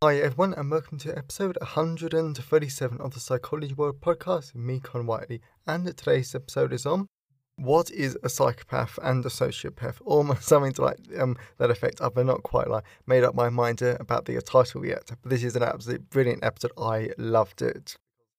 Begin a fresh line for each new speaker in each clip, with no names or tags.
Hi everyone, and welcome to episode 137 of the Psychology World podcast with me, Con Whiteley. And today's episode is on what is a psychopath and a sociopath, or something to like um, that effect. I've not quite like made up my mind uh, about the title yet, but this is an absolutely brilliant episode. I loved it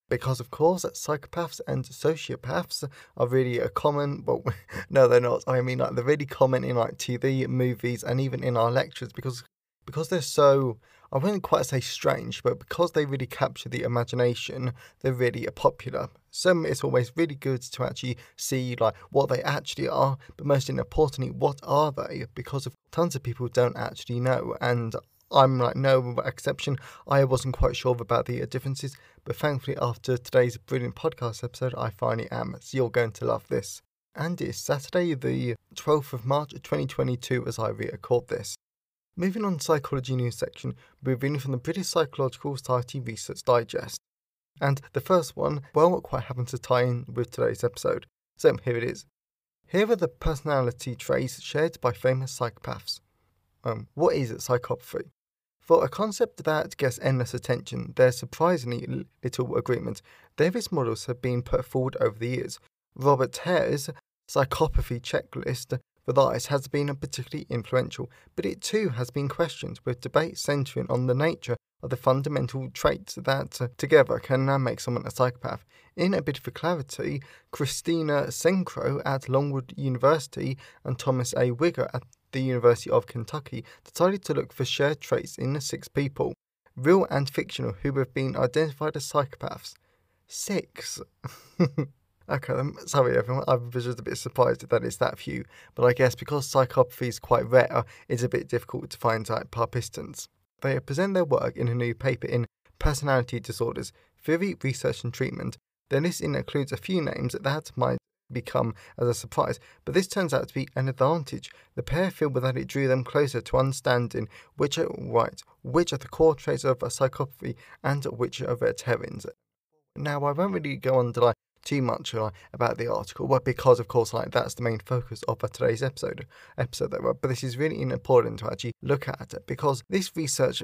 because of course psychopaths and sociopaths are really a common well no they're not i mean like they're really common in like tv movies and even in our lectures because because they're so I wouldn't quite say strange, but because they really capture the imagination, they're really popular. So it's always really good to actually see like what they actually are, but most importantly, what are they? Because of tons of people don't actually know, and I'm like no exception. I wasn't quite sure about the uh, differences, but thankfully after today's brilliant podcast episode, I finally am. So you're going to love this. And it's Saturday, the 12th of March 2022, as I record this. Moving on to psychology news section, we're reading from the British Psychological Society Research Digest. And the first one, well, what quite happened to tie in with today's episode. So here it is. Here are the personality traits shared by famous psychopaths. Um, what is psychopathy? For a concept that gets endless attention, there's surprisingly little agreement. Various models have been put forward over the years. Robert Hare's psychopathy checklist for that has been particularly influential, but it too has been questioned, with debate centering on the nature of the fundamental traits that uh, together can now make someone a psychopath. In a bit for clarity, Christina Crego at Longwood University and Thomas A. Widiger at the University of Kentucky decided to look for shared traits in the six people, real and fictional, who have been identified as psychopaths. Six. Okay, I'm sorry everyone, I was just a bit surprised that it's that few, but I guess because psychopathy is quite rare, it's a bit difficult to find like participants. They present their work in a new paper in Personality Disorders, Theory, Research and Treatment. Their list includes a few names that might become as a surprise, but this turns out to be an advantage. The pair feel that it drew them closer to understanding which are right, which are the core traits of psychopathy, and which are their. Now, I won't really go on to like too much uh, about the article, but because of course like that's the main focus of today's episode episode though, but this is really important to actually look at it because this research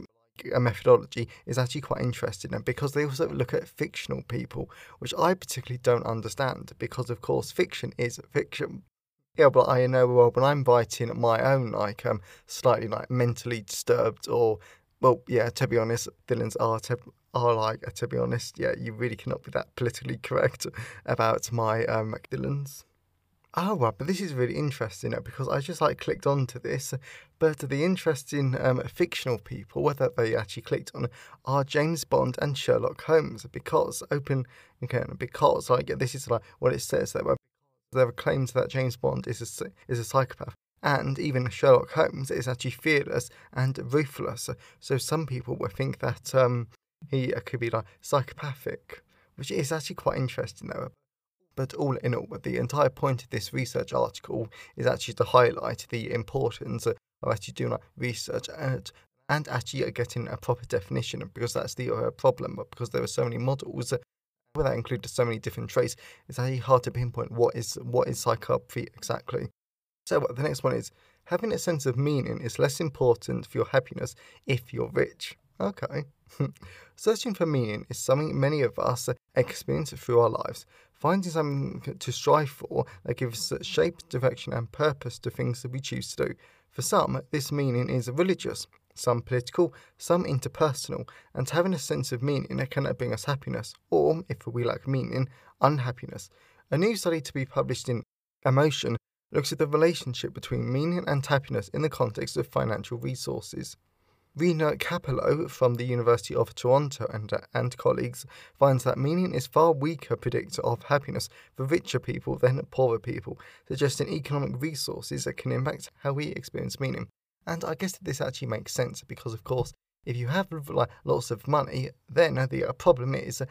a methodology is actually quite interesting and because they also look at fictional people which i particularly don't understand because of course fiction is fiction. Yeah but i know well when i'm writing my own like um slightly like mentally disturbed or well yeah to be honest villains are te- are like, uh, to be honest, yeah, you really cannot be that politically correct about my um, Macdillans. Oh, right, but this is really interesting because I just like clicked onto this. But the interesting um, fictional people, whether they actually clicked on, are James Bond and Sherlock Holmes because open, okay, because like this is like what it says there. There are claims that James Bond is a is a psychopath, and even Sherlock Holmes is actually fearless and ruthless. So some people would think that um, he could be like psychopathic, which is actually quite interesting though. But all in all, the entire point of this research article is actually to highlight the importance of actually doing like research and and actually getting a proper definition because that's the uh, problem. Because there are so many models, that included so many different traits, it's actually hard to pinpoint what is what is psychopathy exactly. So the next one is having a sense of meaning is less important for your happiness if you're rich. Okay. Searching for meaning is something many of us experience through our lives. Finding something to strive for that gives shape, direction, and purpose to things that we choose to do. For some, this meaning is religious, some political, some interpersonal, and having a sense of meaning can bring us happiness, or, if we lack meaning, unhappiness. A new study to be published in Emotion looks at the relationship between meaning and happiness in the context of financial resources. Rena Capello from the University of Toronto and, and colleagues finds that meaning is far weaker predictor of happiness for richer people than poorer people, suggesting economic resources that can impact how we experience meaning. And I guess that this actually makes sense because, of course, if you have like lots of money, then the problem is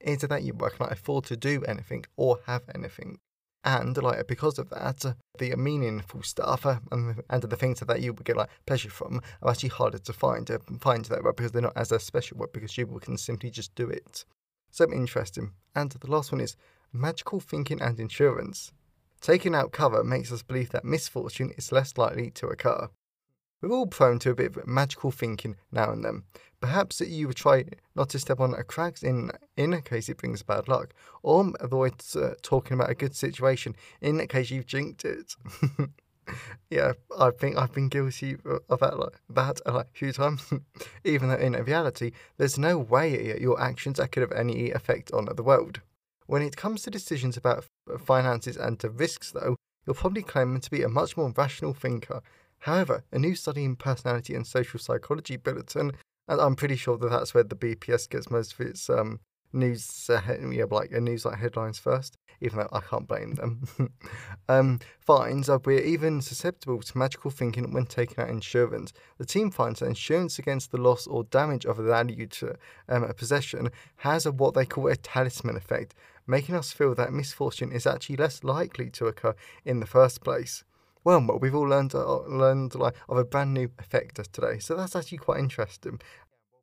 is that you cannot afford to do anything or have anything. And like because of that, the meaningful stuff uh, and, and the things that you would get like pleasure from are actually harder to find. Uh, find that because they're not as a special because you can simply just do it. So interesting. And the last one is magical thinking and insurance. Taking out cover makes us believe that misfortune is less likely to occur. We're all prone to a bit of magical thinking now and then. Perhaps that you would try not to step on a crack in in case it brings bad luck, or avoid uh, talking about a good situation in case you've jinxed it. yeah, I think I've been guilty of that like that like, a few times. Even though in reality, there's no way your actions could have any effect on the world. When it comes to decisions about finances and to risks, though, you're probably claiming to be a much more rational thinker However, a new study in personality and social psychology bulletin, and I'm pretty sure that that's where the BPS gets most of its um, news, uh, yeah, like a news like headlines first, even though I can't blame them. um, finds that we're even susceptible to magical thinking when taking out insurance. The team finds that insurance against the loss or damage of a valued um, a possession has a, what they call a talisman effect, making us feel that misfortune is actually less likely to occur in the first place well, we've all learned uh, learned like of a brand new effector today. So that's actually quite interesting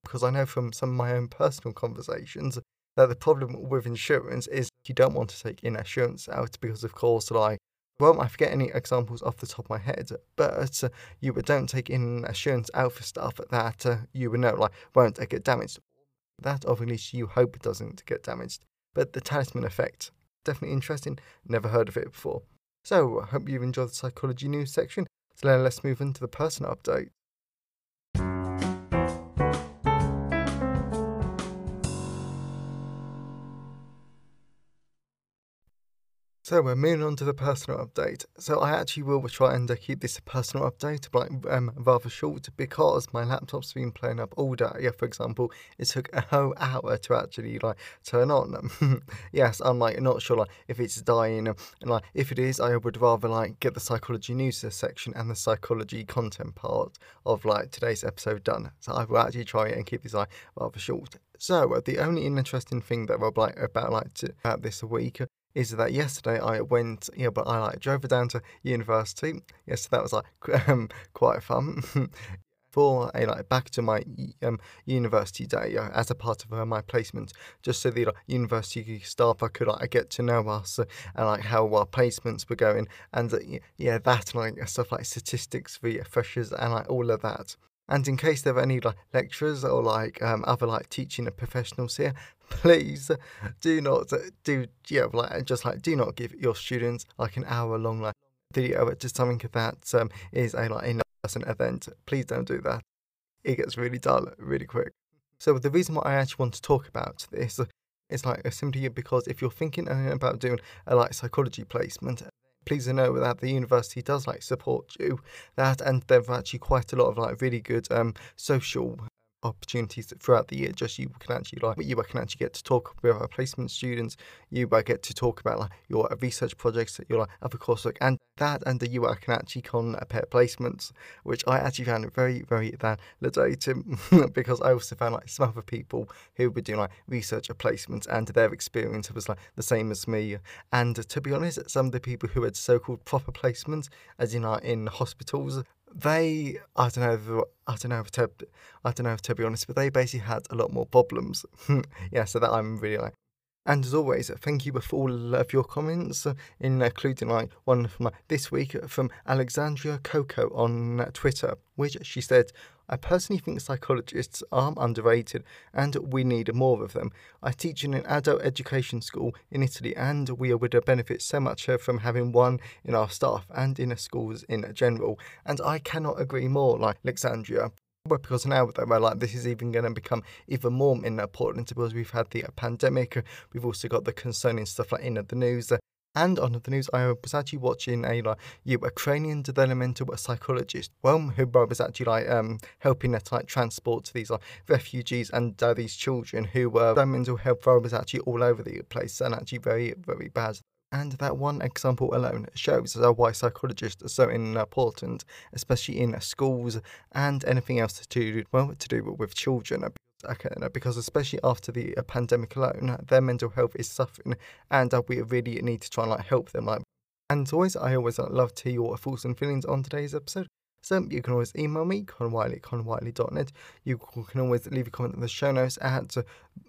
because I know from some of my own personal conversations that the problem with insurance is you don't want to take in insurance out because, of course, like well, I forget any examples off the top of my head, but uh, you don't take in insurance out for stuff that uh, you would know like won't get damaged. That obviously you hope it doesn't get damaged. But the talisman effect, definitely interesting. Never heard of it before. So, I hope you've enjoyed the psychology news section. So now let's move on to the personal update. So we're moving on to the personal update. So I actually will try and uh, keep this personal update, but um, rather short because my laptop's been playing up all day. Yeah, for example, it took a whole hour to actually like turn on. yes, I'm like not sure like if it's dying, and like if it is, I would rather like get the psychology news section and the psychology content part of like today's episode done. So I will actually try and keep this like rather short. So uh, the only interesting thing that I'll like about like to, about this week is that yesterday I went, yeah, but I like drove her down to university. Yes, so that was like um, quite fun. for a like back to my um, university day uh, as a part of uh, my placement, just so the like, university staff I could like get to know us uh, and like how our placements were going, and uh, yeah, that like stuff like statistics for freshers and like all of that. And in case there are any like lecturers or like um, other like teaching professionals here, please do not do yeah like just like do not give your students like an hour long like video to something that um, is a like in person event. Please don't do that. It gets really dull really quick. So the reason why I actually want to talk about this is like simply because if you're thinking about doing a like psychology placement please know that the university does like support you that and they've actually quite a lot of like really good um social opportunities throughout the year. Just you can actually like you can actually get to talk with our placement students. You I get to talk about like your research projects, your like other coursework, and that and the you can actually compare uh, placements, which I actually found very very validating because I also found like some other people who were doing like research placements and their experience was like the same as me. And to be honest, some of the people who had so-called proper placements, as in like in hospitals, they I don't know I don't know if to I don't know if to be honest, but they basically had a lot more problems. yeah, so that I'm really like. And as always, thank you for all of your comments, including like one from this week from Alexandria Coco on Twitter, which she said, I personally think psychologists are underrated and we need more of them. I teach in an adult education school in Italy and we would benefit so much uh, from having one in our staff and in our schools in general. And I cannot agree more, like Alexandria because now we're like this is even going to become even more important because we've had the pandemic we've also got the concerning stuff like in the news uh, and on the news, I was actually watching a like Ukrainian developmental psychologist, well, who was actually like um helping to like transport these like refugees and uh, these children who were their mental health was actually all over the place and actually very very bad. And that one example alone shows why psychologists are so important, especially in schools and anything else to do, well, to do with children. Okay, no, because especially after the uh, pandemic alone, their mental health is suffering, and uh, we really need to try and like help them. Like, and as always, I always uh, love to hear your thoughts and feelings on today's episode. So you can always email me, connorwhiteley.net. You can always leave a comment in the show notes at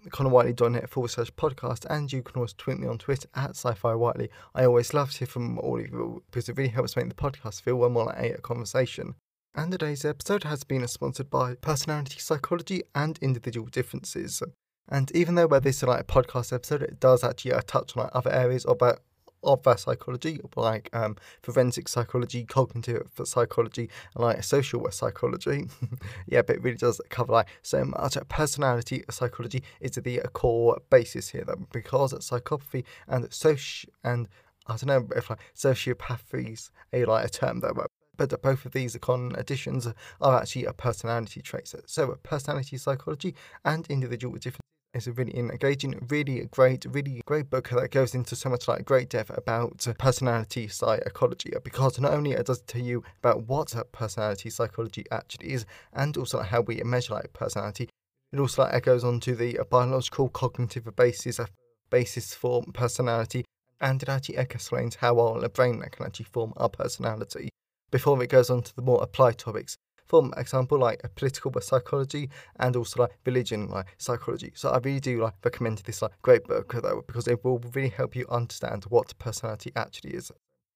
connorwhiteley.net forward slash podcast, and you can always tweet me on Twitter at sci-fi whiteley. I always love to hear from all of you because it really helps make the podcast feel more like a conversation. And today's episode has been sponsored by Personality Psychology and Individual Differences. And even though where this is like a podcast episode, it does actually uh, touch on like, other areas of uh, of uh, psychology, like um, forensic psychology, cognitive psychology, and like social psychology. yeah, but it really does cover like so much. Personality psychology is the core basis here, though, because psychopathy and soci and I don't know if like sociopathy is a like a term that but both of these conditions are actually a personality trait. So, personality psychology and individual differences is a really engaging, really great, really great book that goes into so much like great depth about personality psychology because not only does it tell you about what personality psychology actually is and also how we measure like personality, it also like echoes onto the biological cognitive basis uh, basis for personality and it actually explains how our brain can actually form our personality before it goes on to the more applied topics. For example, like uh, political psychology and also like religion like psychology. So I really do like recommend this like great book uh, though because it will really help you understand what personality actually is.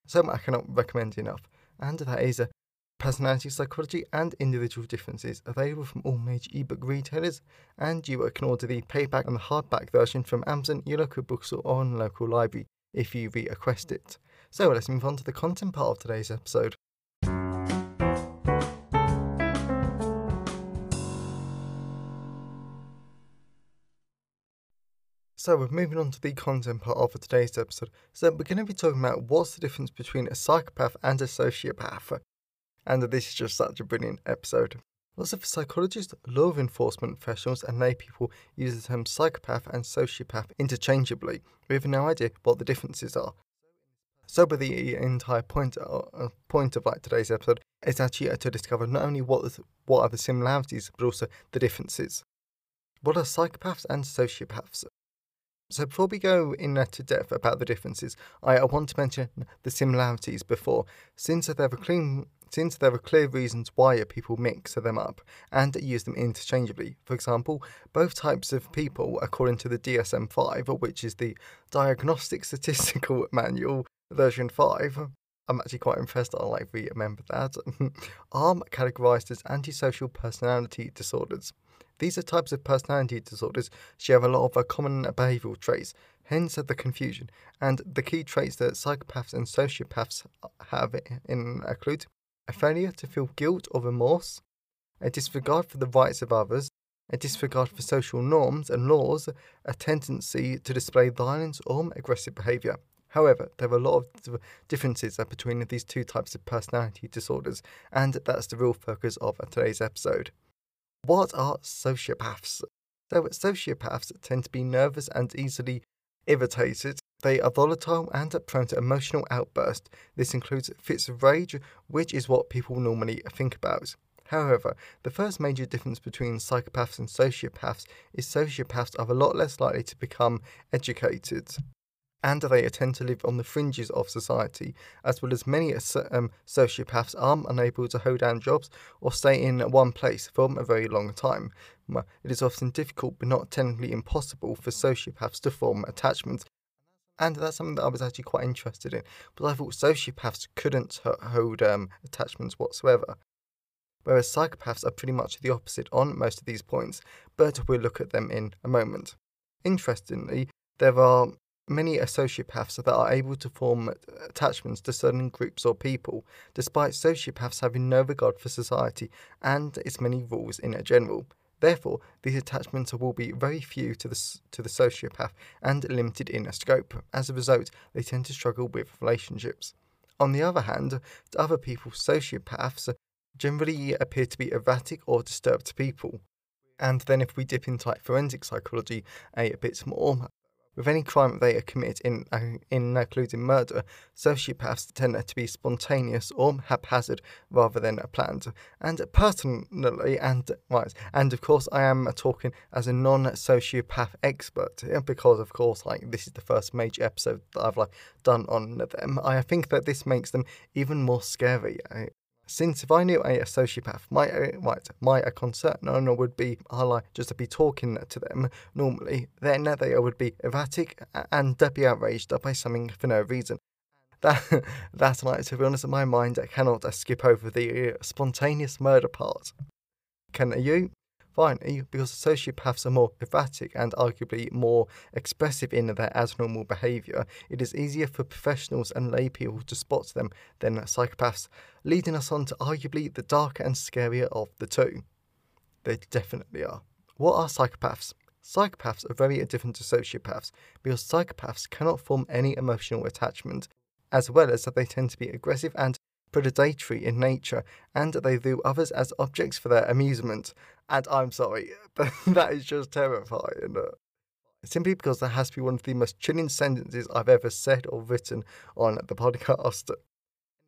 So I cannot recommend enough. And that is a personality psychology and individual differences available from all major ebook retailers and you can order the paperback and the hardback version from Amazon, your local bookstore or on local library if you re request it. So let's move on to the content part of today's episode. So we're moving on to the content part of today's episode. So we're going to be talking about what's the difference between a psychopath and a sociopath. And this is just such a brilliant episode. Lots of psychologists, law enforcement professionals, and lay people use the term psychopath and sociopath interchangeably, We have no idea what the differences are. So, but the entire point uh, point of like today's episode is actually to discover not only what what are the similarities, but also the differences. What are psychopaths and sociopaths? So before we go into uh, depth about the differences, I, I want to mention the similarities before, since there are clean since there are clear reasons why people mix them up and use them interchangeably. For example, both types of people, according to the DSM 5, which is the Diagnostic Statistical Manual version 5, I'm actually quite impressed I like remember that, are categorized as antisocial personality disorders. These are types of personality disorders share a lot of uh, common behavioural traits, hence the confusion. And the key traits that psychopaths and sociopaths uh, have in include a failure to feel guilt or remorse, a disregard for the rights of others, a disregard for social norms and laws, a tendency to display violence or aggressive behaviour. However, there are a lot of differences uh, between these two types of personality disorders, and that's the real focus of uh, today's episode. What are sociopaths? So, sociopaths tend to be nervous and easily irritated. They are volatile and prone to emotional outbursts. This includes fits of rage, which is what people normally think about. However, the first major difference between psychopaths and sociopaths is sociopaths are a lot less likely to become educated and they tend to live on the fringes of society, as well as many um, sociopaths are unable to hold down jobs or stay in one place for a very long time. It is often difficult, but not technically impossible, for sociopaths to form attachments. And that's something that I was actually quite interested in, but I thought sociopaths couldn't hold um, attachments whatsoever. Whereas psychopaths are pretty much the opposite on most of these points, but we'll look at them in a moment. Interestingly, there are Many sociopaths that are able to form uh, attachments to certain groups or people, despite sociopaths having no regard for society and its many rules in general. Therefore, these attachments will be very few to the, to the sociopath and limited in scope. As a result, they tend to struggle with relationships. On the other hand, to other people, sociopaths generally appear to be erratic or disturbed people. And then, if we dip into like forensic psychology a bit more, With any crime they commit, in, uh, in including murder, sociopaths tend to be spontaneous or haphazard rather than planned. And personally, and right, and of course, I am talking as a non-sociopath expert because, of course, like this is the first major episode that I've like done on them. I think that this makes them even more scary. Since if I knew a sociopath, my right, uh, my concern would be I like just to be talking to them normally, then they would be erratic and be outraged by something for no reason. That that's like to be honest, in my mind I cannot skip over the uh, spontaneous murder part. Can you? Fine, eh, because sociopaths are more erratic and arguably more expressive in their abnormal behaviour, it is easier for professionals and lay people to spot them than psychopaths, leading us on to arguably the darker and scarier of the two. They definitely are. What are psychopaths? Psychopaths are very different to sociopaths because psychopaths cannot form any emotional attachment, as well as that they tend to be aggressive and predatory in nature, and they view others as objects for their amusement. And I'm sorry, but that is just terrifying. Simply because that has to be one of the most chilling sentences I've ever said or written on the podcast.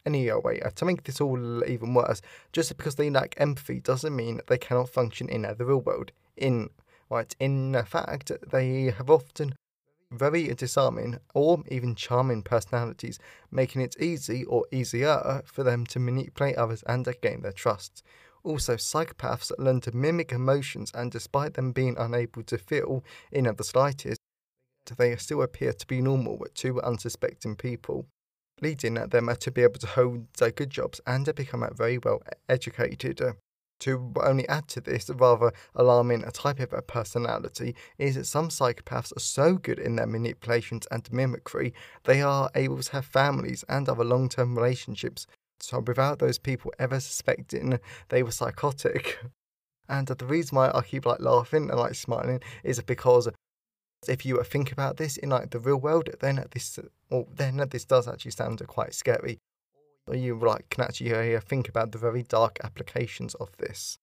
Anyway, uh, to make this all even worse, just because they lack empathy doesn't mean they cannot function in the real world. In right, in fact, they have often very disarming or even charming personalities, making it easy or easier for them to manipulate others and gain their trust. Also, psychopaths learn to mimic emotions, and despite them being unable to feel in the slightest, they still appear to be normal to unsuspecting people, leading them to be able to hold good jobs and become very well educated. To only add to this rather alarming type of a personality is that some psychopaths are so good in their manipulations and mimicry, they are able to have families and other long term relationships. So, without those people ever suspecting they were psychotic. And the reason why I keep like laughing and like smiling is because if you think about this in like the real world, then this, well, then this does actually sound quite scary you like can actually uh, think about the very dark applications of this.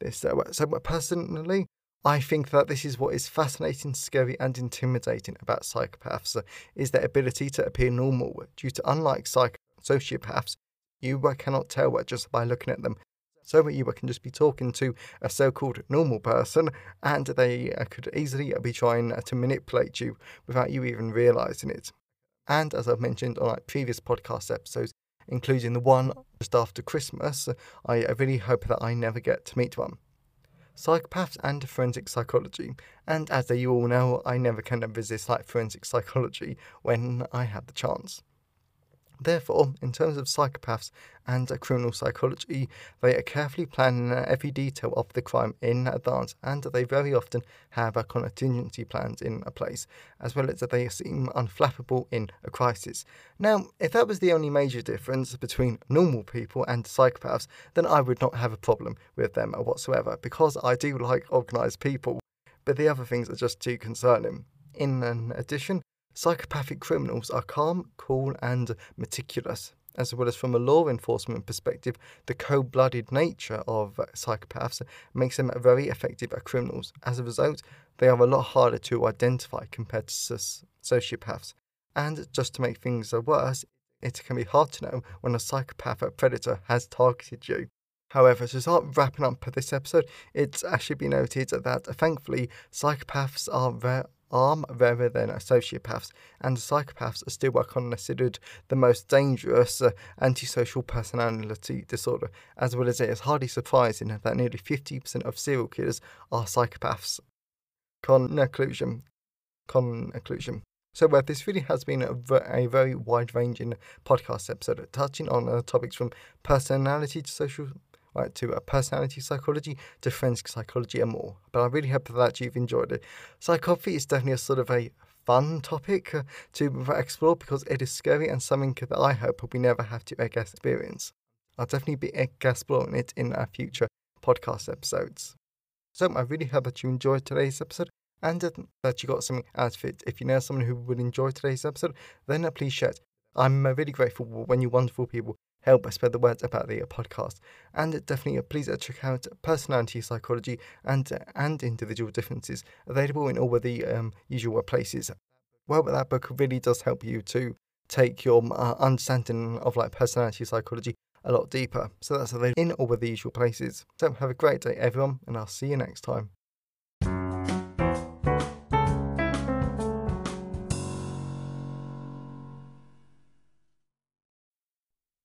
This uh, so personally, I think that this is what is fascinating, scary, and intimidating about psychopaths uh, is their ability to appear normal. Due to unlike psych- sociopaths, you uh, cannot tell uh, just by looking at them. So you can just be talking to a so-called normal person, and they could easily be trying to manipulate you without you even realizing it. And as I've mentioned on like previous podcast episodes, including the one just after Christmas. I, really hope that I never get to meet one. Psychopaths and forensic psychology, and as you all know, I never can resist like forensic psychology when I have the chance. Therefore, in terms of psychopaths and criminal psychology, they are carefully planning every detail of the crime in advance, and they very often have a contingency plans in place, as well as that they seem unflappable in a crisis. Now, if that was the only major difference between normal people and psychopaths, then I would not have a problem with them whatsoever, because I do like organised people, but the other things are just too concerning. In addition, Psychopathic criminals are calm, cool, and meticulous. As well as from a law enforcement perspective, the cold blooded nature of psychopaths makes them very effective at criminals. As a result, they are a lot harder to identify compared to sociopaths. And just to make things worse, it can be hard to know when a psychopath or predator has targeted you. However, to start wrapping up this episode, it's actually been noted that thankfully psychopaths are very arm rather than sociopaths, and psychopaths are still considered the most dangerous uh, antisocial personality disorder, as well as it is hardly surprising that nearly 50% of serial killers are psychopaths. Conclusion. Conclusion. So, uh, this really has been a, a very wide ranging podcast episode, touching on uh, topics from personality to social right, to a personality psychology, to forensic psychology, and more. But I really hope that you've enjoyed it. Psychopathy is definitely a sort of a fun topic uh, to explore because it is scary and something that I hope we never have to experience. I'll definitely be exploring it in our future podcast episodes. So I really hope that you enjoyed today's episode and uh, that you got something out of it. If you know someone who would enjoy today's episode, then uh, please share it. I'm uh, really grateful when you wonderful people help spread the word about the podcast. And definitely please check out Personality Psychology and and Individual Differences, available in all of the um, usual places. well, but that book really does help you to take your uh, understanding of like personality psychology a lot deeper. So that's available in all of the usual places. So have a great day, everyone, and I'll see you next time.